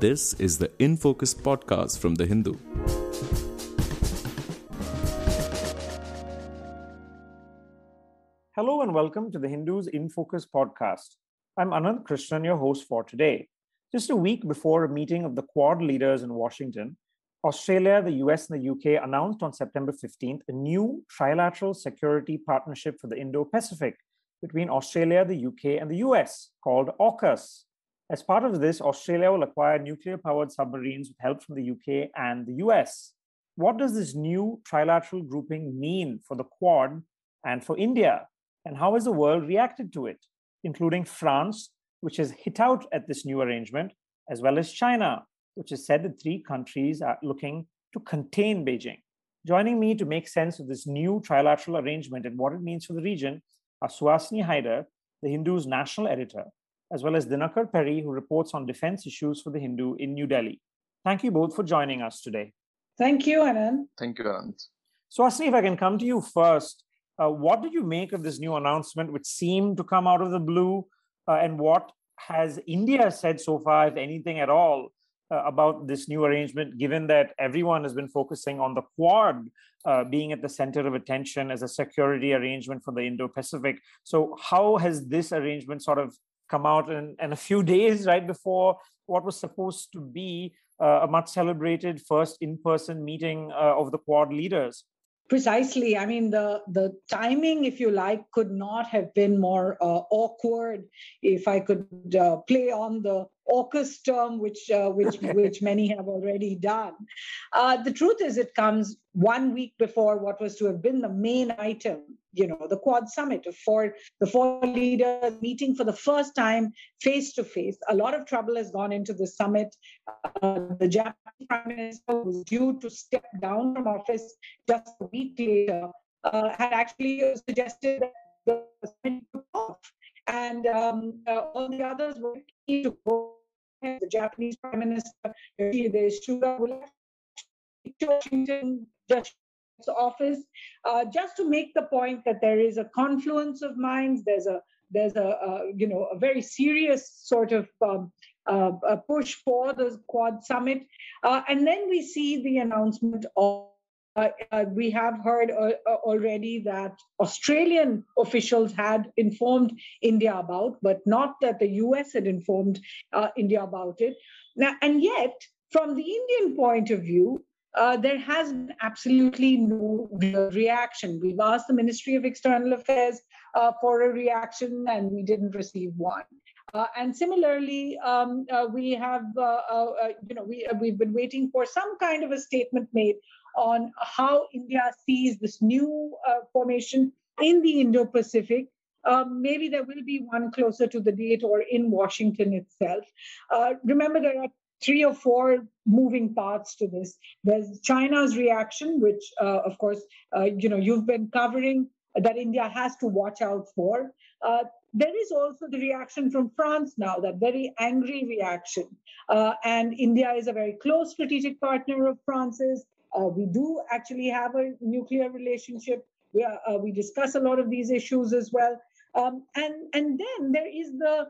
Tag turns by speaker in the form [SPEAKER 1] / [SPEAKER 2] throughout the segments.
[SPEAKER 1] This is the In Focus podcast from The Hindu.
[SPEAKER 2] Hello and welcome to the Hindus in Focus podcast. I'm Anand Krishnan, your host for today. Just a week before a meeting of the Quad leaders in Washington, Australia, the US, and the UK announced on September 15th a new trilateral security partnership for the Indo Pacific between Australia, the UK, and the US called AUKUS. As part of this, Australia will acquire nuclear powered submarines with help from the UK and the US. What does this new trilateral grouping mean for the Quad and for India? And how has the world reacted to it, including France, which has hit out at this new arrangement, as well as China, which has said that three countries are looking to contain Beijing. Joining me to make sense of this new trilateral arrangement and what it means for the region are Suhasini Haidar, the Hindu's national editor, as well as Dinakar Peri, who reports on defense issues for the Hindu in New Delhi. Thank you both for joining us today.
[SPEAKER 3] Thank you, Anand.
[SPEAKER 4] Thank you, Anand.
[SPEAKER 2] So, Suhasini, if I can come to you first, uh, what did you make of this new announcement, which seemed to come out of the blue? Uh, and what has India said so far, if anything at all, uh, about this new arrangement, given that everyone has been focusing on the Quad uh, being at the center of attention as a security arrangement for the Indo Pacific? So, how has this arrangement sort of come out in, in a few days right before what was supposed to be uh, a much celebrated first in person meeting uh, of the Quad leaders?
[SPEAKER 3] precisely i mean the the timing if you like could not have been more uh, awkward if i could uh, play on the AUKUS term which uh, which which many have already done. Uh, the truth is it comes one week before what was to have been the main item you know the quad summit of four the four leaders meeting for the first time face to face. A lot of trouble has gone into the summit. Uh, the japanese prime minister was due to step down from office just a week later uh, had actually suggested that the summit off. And um, uh, all the others were keen to go the japanese prime minister Suga will Washington just office, uh, just to make the point that there is a confluence of minds. There's a there's a, you know a very serious sort of um, uh, push for the Quad summit, uh, and then we see the announcement of. Uh, uh, we have heard uh, already that Australian officials had informed India about, but not that the US had informed India about it. Now, and yet, from the Indian point of view, uh, there has been absolutely no reaction. We've asked the Ministry of External Affairs uh, for a reaction, and we didn't receive one. Uh, and similarly, um, uh, we have, uh, uh, you know, we we've been waiting for some kind of a statement made on how India sees this new formation in the Indo-Pacific. Um, maybe there will be one closer to the date or in Washington itself. remember, there are three or four moving parts to this. There's China's reaction, which, uh, of course, uh, you know, you've been covering that India has to watch out for. Uh, there is also the reaction from France now, that very angry reaction. Uh, and India is a very close strategic partner of France's. Uh, we do actually have a nuclear relationship. We, uh, we discuss a lot of these issues as well. Um, and, and then there is the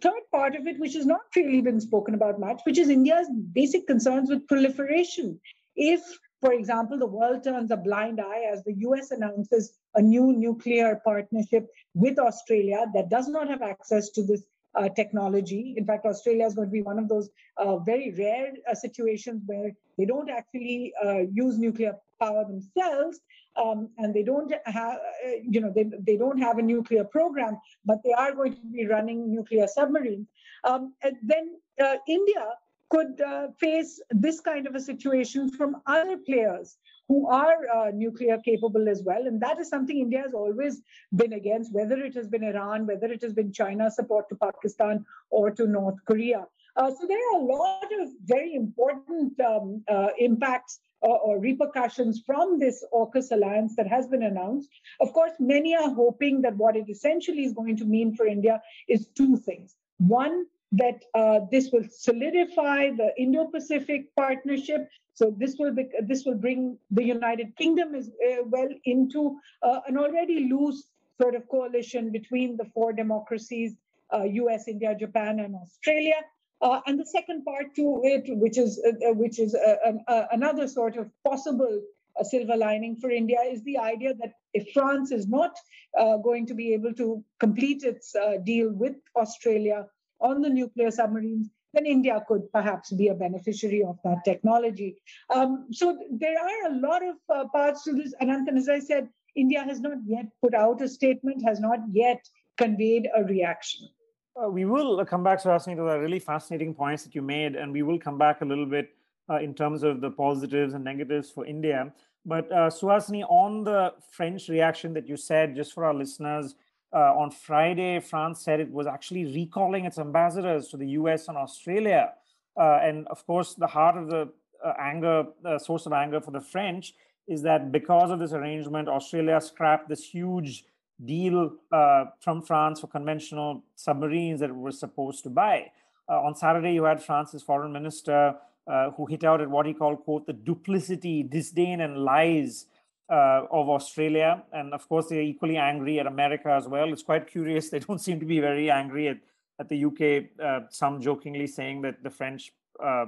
[SPEAKER 3] third part of it, which has not really been spoken about much, which is India's basic concerns with proliferation. If, for example, the world turns a blind eye as the US announces a new nuclear partnership with Australia that does not have access to this uh, technology. In fact, Australia is going to be one of those uh, very rare uh, situations where they don't actually uh, use nuclear power themselves, um, and they don't have, uh, you know, they, they don't have a nuclear program, but they are going to be running nuclear submarines. Um, then uh, India could face this kind of a situation from other players who are uh, nuclear capable as well. And that is something India has always been against, whether it has been Iran, whether it has been China's support to Pakistan or to North Korea. Uh, so there are a lot of very important um, uh, impacts uh, or repercussions from this AUKUS alliance that has been announced. Of course, many are hoping that what it essentially is going to mean for India is two things. One, that uh, this will solidify the Indo-Pacific partnership. So this will be, this will bring the United Kingdom as uh, well into uh, an already loose sort of coalition between the four democracies: U.S., uh, India, Japan, and Australia. Uh, and the second part to it, which is uh, uh which is uh, uh, another sort of possible silver lining for India, is the idea that if France is not going to be able to complete its deal with Australia on the nuclear submarines, then India could perhaps be a beneficiary of that technology. Um, so there are a lot of uh, parts to this. And as I said, India has not yet put out a statement, has not yet conveyed a reaction.
[SPEAKER 2] Uh, we will come back, Suhasini, to the really fascinating points that you made, and we will come back a little bit uh, in terms of the positives and negatives for India. But uh, Suhasini, on the French reaction that you said, just for our listeners, uh, on Friday, France said it was actually recalling its ambassadors to the US and Australia. Uh, and of course, the heart of the uh, anger, the source of anger for the French is that because of this arrangement, Australia scrapped this huge deal uh, from France for conventional submarines that it was supposed to buy. Uh, on Saturday, you had France's foreign minister uh, who hit out at what he called, quote, the duplicity, disdain, and lies uh, of Australia. And of course, they're equally angry at America as well. It's quite curious. They don't seem to be very angry at, at the UK, uh, some jokingly saying that the French, uh,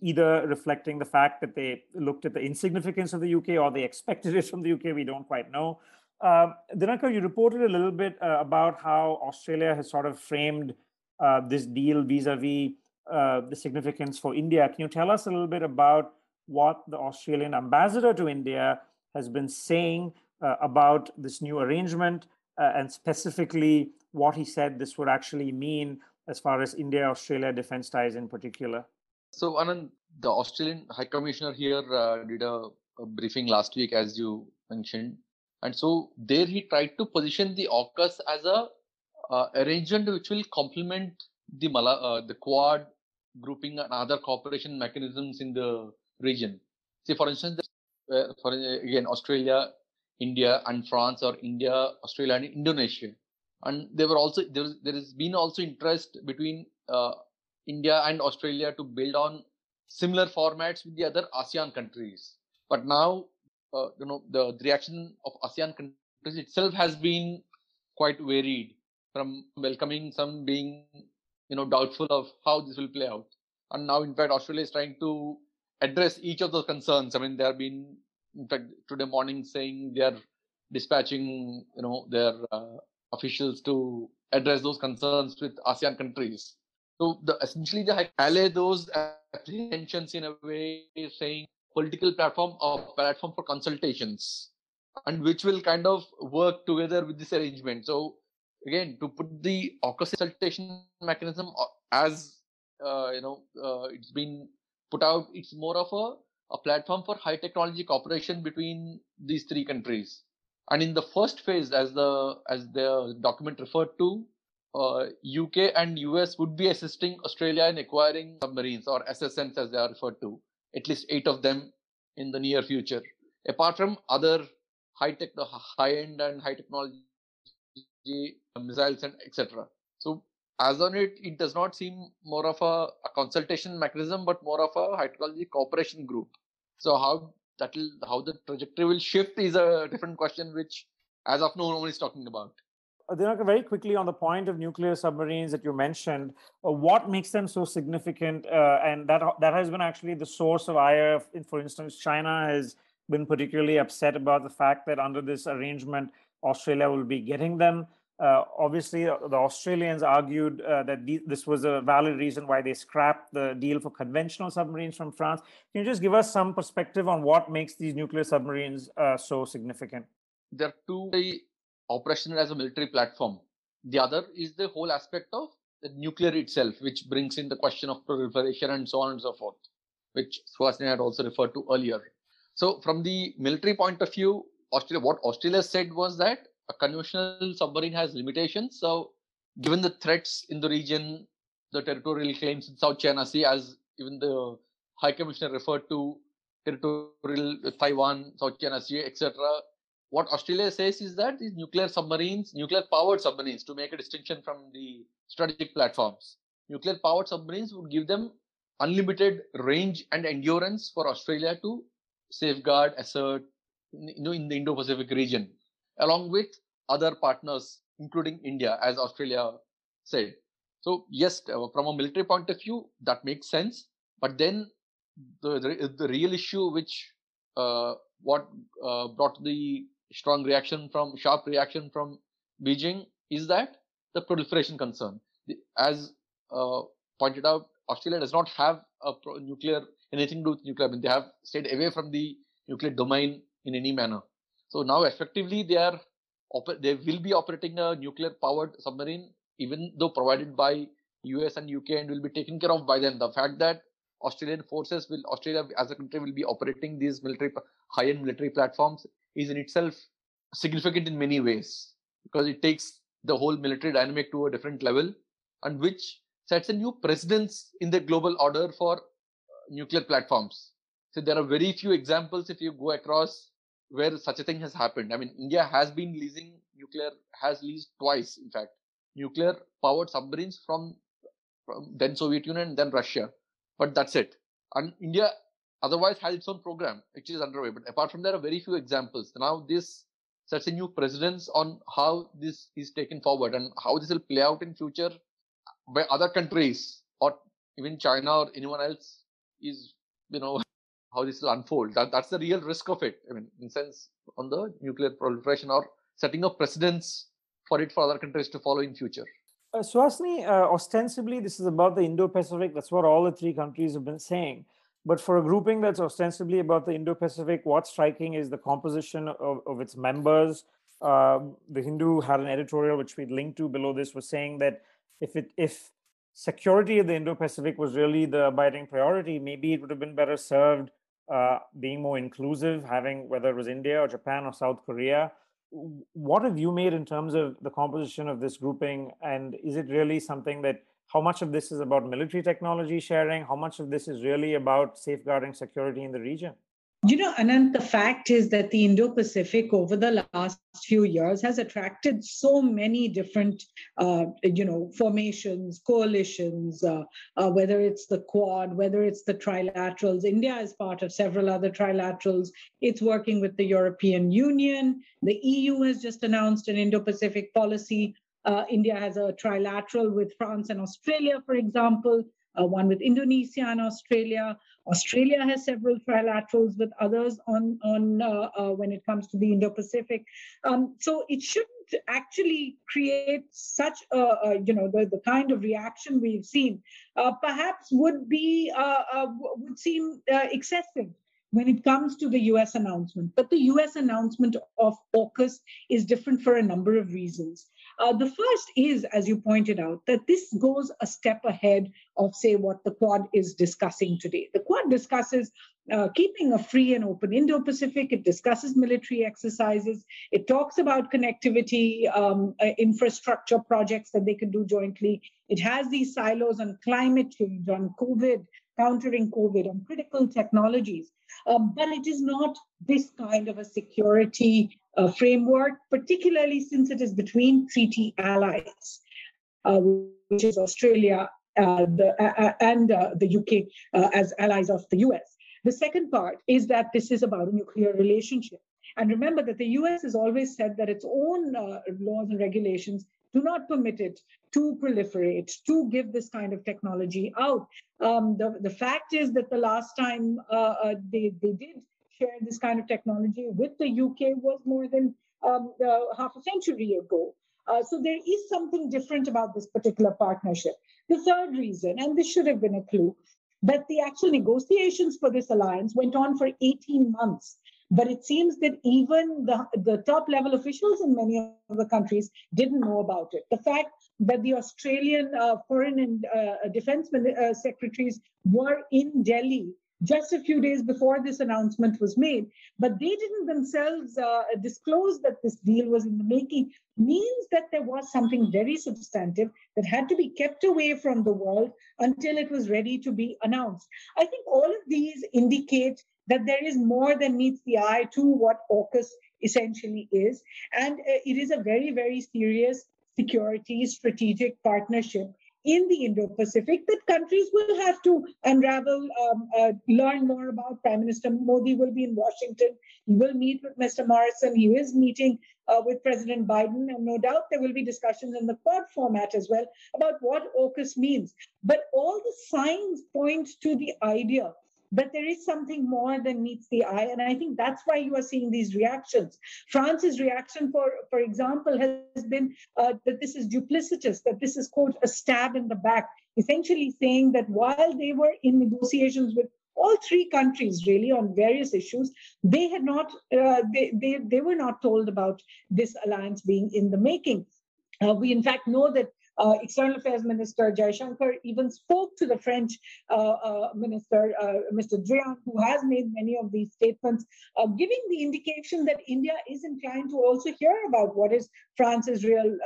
[SPEAKER 2] either reflecting the fact that they looked at the insignificance of the UK or they expected it from the UK, we don't quite know. Uh, Dinakar, you reported a little bit uh, about how Australia has sort of framed uh, this deal vis a vis the significance for India. Can you tell us a little bit about what the Australian ambassador to India has been saying uh, about this new arrangement uh, and specifically what he said this would actually mean as far as India Australia defense ties in particular.
[SPEAKER 4] So, Anand, the Australian High Commissioner here uh, did a, a, briefing last week, as you mentioned. And so, there he tried to position the AUKUS as a uh, arrangement which will complement the, Mala, uh, the Quad grouping and other cooperation mechanisms in the region. See, for instance, for again Australia, India, and France, or India, Australia, and Indonesia. And there were also there, there has been also interest between uh, India and Australia to build on similar formats with the other ASEAN countries. But now, uh, you know, the, the reaction of ASEAN countries itself has been quite varied, from welcoming some being, you know, doubtful of how this will play out. And now, in fact, Australia is trying to address each of those concerns. I mean, they have been, in fact, today morning saying they are dispatching, you know, their uh, officials to address those concerns with ASEAN countries. So the, essentially, they allay those apprehensions in a way, saying political platform or platform for consultations, and which will kind of work together with this arrangement. So again, to put the consultation mechanism uh, as uh, you know, uh, it's been put out, it's more of a, a platform for high technology cooperation between these three countries. And in the first phase, as the as the document referred to, uh, UK and US would be assisting Australia in acquiring submarines or SSNs as they are referred to, at least eight of them in the near future. Apart from other high tech, high end and high technology missiles and etc. As on it, it does not seem more of a, a consultation mechanism, but more of a technology cooperation group. So how that will how the trajectory will shift is a different question, which as of now no one is talking about.
[SPEAKER 2] Dinakar, uh, very quickly on the point of nuclear submarines that you mentioned, uh, what makes them so significant? Uh, and that that has been actually the source of ire. For instance, China has been particularly upset about the fact that under this arrangement, Australia will be getting them. Uh, obviously, the Australians argued uh, that the, this was a valid reason why they scrapped the deal for conventional submarines from France. Can you just give us some perspective on what makes these nuclear submarines uh, so significant?
[SPEAKER 4] There are two operational as a military platform. The other is the whole aspect of the nuclear itself, which brings in the question of proliferation and so on and so forth, which Suhasini had also referred to earlier. So, from the military point of view, Australia, what Australia said was that a conventional submarine has limitations. So, given the threats in the region, the territorial claims in South China Sea, as even the High Commissioner referred to, territorial Taiwan, South China Sea, etc. What Australia says is that these nuclear submarines, nuclear powered submarines, to make a distinction from the strategic platforms, nuclear powered submarines would give them unlimited range and endurance for Australia to safeguard, assert, you know, in the Indo-Pacific region along with other partners, including India, as Australia said. So yes, uh, from a military point of view, that makes sense. But then the the, the real issue, which uh, what uh, brought the strong reaction from sharp reaction from Beijing, is that the proliferation concern. As uh, pointed out, Australia does not have a nuclear anything to do with nuclear. I mean, they have stayed away from the nuclear domain in any manner. So now, effectively, they are they will be operating a nuclear powered submarine, even though provided by US and UK, and will be taken care of by them. The fact that Australian forces will Australia as a country will be operating these military high-end military platforms is in itself significant in many ways because it takes the whole military dynamic to a different level and which sets a new precedence in the global order for uh, nuclear platforms. So there are very few examples if you go across where such a thing has happened. I mean, India has been leasing nuclear, has leased twice, in fact, nuclear powered submarines from, from then Soviet Union then Russia. But that's it. And India otherwise has its own program, which is underway. But apart from that, there are very few examples. Now this sets a new precedence on how this is taken forward and how this will play out in future by other countries or even China or anyone else is, you know, how this will unfold. That, that's the real risk of it. I mean, in sense, on the nuclear proliferation or setting up precedents for it for other countries to follow in future.
[SPEAKER 2] Uh, Suhasini, uh, ostensibly, this is about the Indo Pacific. That's what all the three countries have been saying. But for a grouping that's ostensibly about the Indo Pacific, what's striking is the composition of, of its members. Uh, the Hindu had an editorial which we linked to below this, was saying that if it if security of the Indo Pacific was really the abiding priority, maybe it would have been better served uh, being more inclusive, having whether it was India or Japan or South Korea. What have you made in terms of the composition of this grouping? And is it really something that how much of this is about military technology sharing? How much of this is really about safeguarding security in the region?
[SPEAKER 3] You know, Anand, the fact is that the Indo Pacific over the last few years has attracted so many different, uh, you know, formations, coalitions, uh, uh, whether it's the Quad, whether it's the trilaterals. India is part of several other trilaterals. It's working with the European Union. The EU has just announced an Indo Pacific policy. Uh, India has a trilateral with France and Australia, for example uh, one with Indonesia and Australia. Australia has several trilaterals with others on, on uh, uh, when it comes to the Indo-Pacific. Um, so it shouldn't actually create such a, a, you know the, the kind of reaction we've seen. Uh, perhaps would be uh, uh, would seem excessive when it comes to the US announcement. But the US announcement of AUKUS is different for a number of reasons. Uh, the first is, as you pointed out, that this goes a step ahead of, say, what the Quad is discussing today. The Quad discusses uh, keeping a free and open Indo Pacific. It discusses military exercises. It talks about connectivity, um, uh, infrastructure projects that they can do jointly. It has these silos on climate change, on COVID, countering COVID, on critical technologies. Um, but it is not this kind of a security uh, framework, particularly since it is between treaty allies, uh, which is Australia uh, the, uh, uh, and uh, the UK as allies of the US. The second part is that this is about a nuclear relationship. And remember that the US has always said that its own laws and regulations do not permit it to proliferate, to give this kind of technology out. Um, the, the fact is that the last time they, they did share this kind of technology with the UK was more than um, uh, half a century ago. Uh, so there is something different about this particular partnership. The third reason, and this should have been a clue, that the actual negotiations for this alliance went on for 18 months. But it seems that even the, the top level officials in many of the countries didn't know about it. The fact that the Australian uh, foreign and uh, defense uh, secretaries were in Delhi just a few days before this announcement was made, but they didn't themselves uh, disclose that this deal was in the making, means that there was something very substantive that had to be kept away from the world until it was ready to be announced. I think all of these indicate that there is more than meets the eye to what AUKUS essentially is. And uh, it is a very, very serious security strategic partnership in the Indo-Pacific that countries will have to unravel, um, uh, learn more about. Prime Minister Modi will be in Washington. He will meet with Mr. Morrison. He is meeting uh, with President Biden, and no doubt there will be discussions in the Quad format as well about what AUKUS means. But all the signs point to the idea but there is something more than meets the eye. And i think that's why you are seeing these reactions. France's reaction for for example has been uh, that this is duplicitous that this is quote a stab in the back essentially saying that while they were in negotiations with all three countries really on various issues they had not uh, they, they they were not told about this alliance being in the making. Uh, we in fact know that uh, External Affairs Minister Jaishankar even spoke to the French uh, uh, Minister, uh, Mr. Drian, who has made many of these statements, giving the indication that India is inclined to also hear about what is France's real,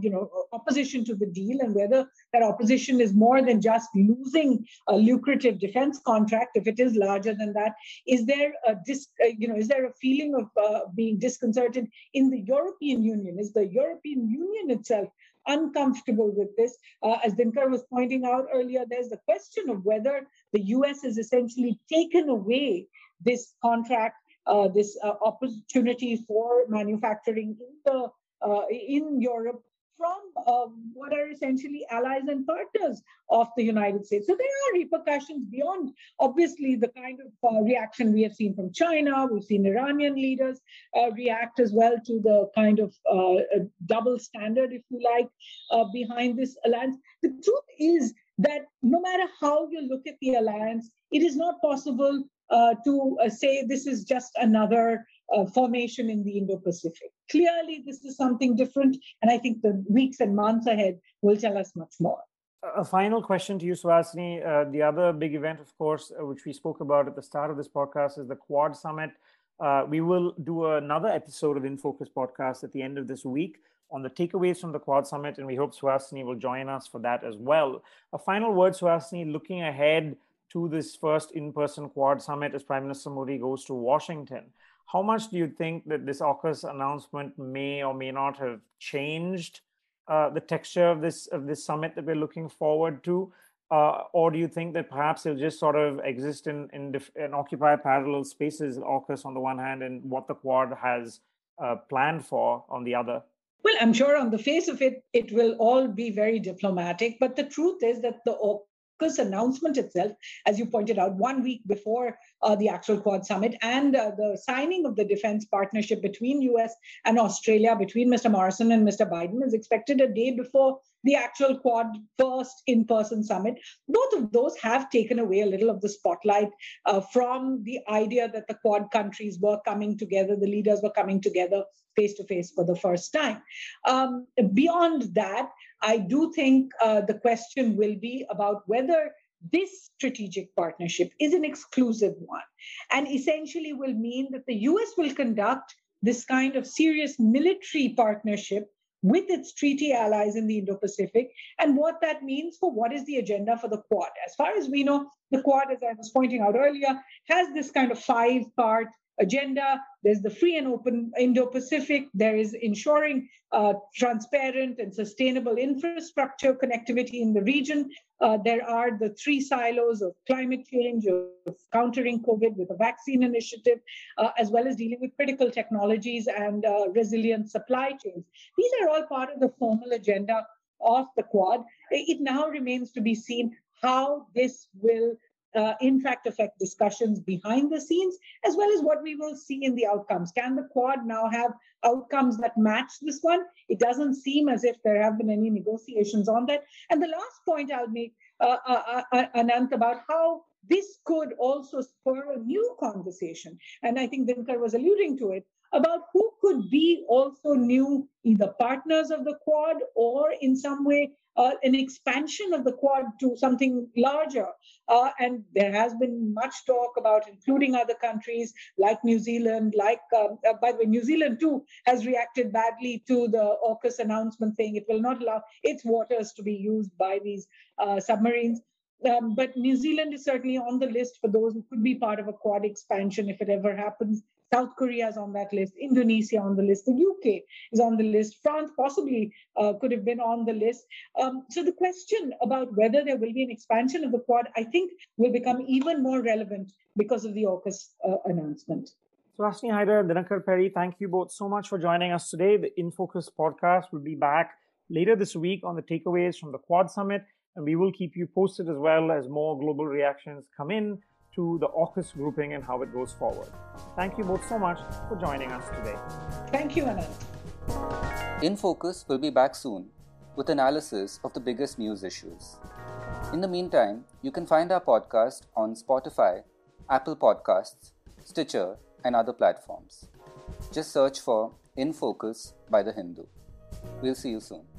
[SPEAKER 3] you know, opposition to the deal and whether that opposition is more than just losing a lucrative defense contract. If it is larger than that, is there a dis, you know, is there a feeling of being disconcerted in the European Union? Is the European Union itself uncomfortable with this. Uh, as Dinkar was pointing out earlier, there's the question of whether the US has essentially taken away this contract, uh, this uh, opportunity for manufacturing in the uh, in Europe from uh, what are essentially allies and partners of the United States. So there are repercussions beyond, obviously, the kind of uh, reaction we have seen from China. We've seen Iranian leaders uh, react as well to the kind of uh, double standard, if you like, uh, behind this alliance. The truth is that no matter how you look at the alliance, it is not possible uh, to say this is just another uh, formation in the Indo Pacific. Clearly, this is something different, and I think the weeks and months ahead will tell us much more.
[SPEAKER 2] A final question to you, Suhasini. Uh, the other big event, of course, uh, which we spoke about at the start of this podcast, is the Quad Summit. Uh, we will do another episode of InFocus podcast at the end of this week on the takeaways from the Quad Summit, and we hope Suhasini will join us for that as well. A final word, Suhasini, looking ahead to this first in person Quad Summit as Prime Minister Modi goes to Washington. How much do you think that this AUKUS announcement may or may not have changed uh, the texture of this of this summit that we're looking forward to? Uh, or do you think that perhaps it'll just sort of exist in in and occupy parallel spaces, AUKUS on the one hand, and what the Quad has uh, planned for on the other?
[SPEAKER 3] Well, I'm sure on the face of it, it will all be very diplomatic. But the truth is that the AUKUS announcement itself, as you pointed out, one week before uh, the actual Quad summit and uh, the signing of the defense partnership between US and Australia, between Mr. Morrison and Mr. Biden, is expected a day before the actual Quad first in person summit. Both of those have taken away a little of the spotlight uh, from the idea that the Quad countries were coming together, the leaders were coming together face to face for the first time. Um, beyond that, I do think uh, the question will be about whether this strategic partnership is an exclusive one and essentially will mean that the US will conduct this kind of serious military partnership with its treaty allies in the Indo Pacific and what that means for what is the agenda for the Quad. As far as we know, the Quad, as I was pointing out earlier, has this kind of five part agenda. There's the free and open Indo Pacific. There is ensuring uh, transparent and sustainable infrastructure connectivity in the region. Uh, there are the three silos of climate change, of countering COVID with a vaccine initiative, uh, as well as dealing with critical technologies and uh, resilient supply chains. These are all part of the formal agenda of the Quad. It now remains to be seen how this will uh, in fact affect discussions behind the scenes as well as what we will see in the outcomes. Can the quad now have outcomes that match this one? It doesn't seem as if there have been any negotiations on that. And the last point i'll make uh, uh, uh, uh anant about how this could also spur a new conversation and i think dinkar was alluding to it about who could be also new either partners of the quad or in some way uh, an expansion of the Quad to something larger. Uh, and there has been much talk about including other countries like New Zealand, like, um, uh, by the way, New Zealand too has reacted badly to the AUKUS announcement saying it will not allow its waters to be used by these uh, submarines. Um, but New Zealand is certainly on the list for those who could be part of a Quad expansion if it ever happens. South Korea is on that list, Indonesia on the list, the UK is on the list, France possibly uh, could have been on the list. Um, so the question about whether there will be an expansion of the Quad, I think, will become even more relevant because of the AUKUS uh, announcement.
[SPEAKER 2] Suhasini Haidar and Dinakar Peri, thank you both so much for joining us today. The InFocus podcast will be back later this week on the takeaways from the Quad Summit, and we will keep you posted as well as more global reactions come in to the AUKUS grouping and how it goes forward. Thank you both so much for joining us today.
[SPEAKER 3] Thank you, Anand.
[SPEAKER 5] In Focus will be back soon with analysis of the biggest news issues. In the meantime, you can find our podcast on Spotify, Apple Podcasts, Stitcher, and other platforms. Just search for In Focus by The Hindu. We'll see you soon.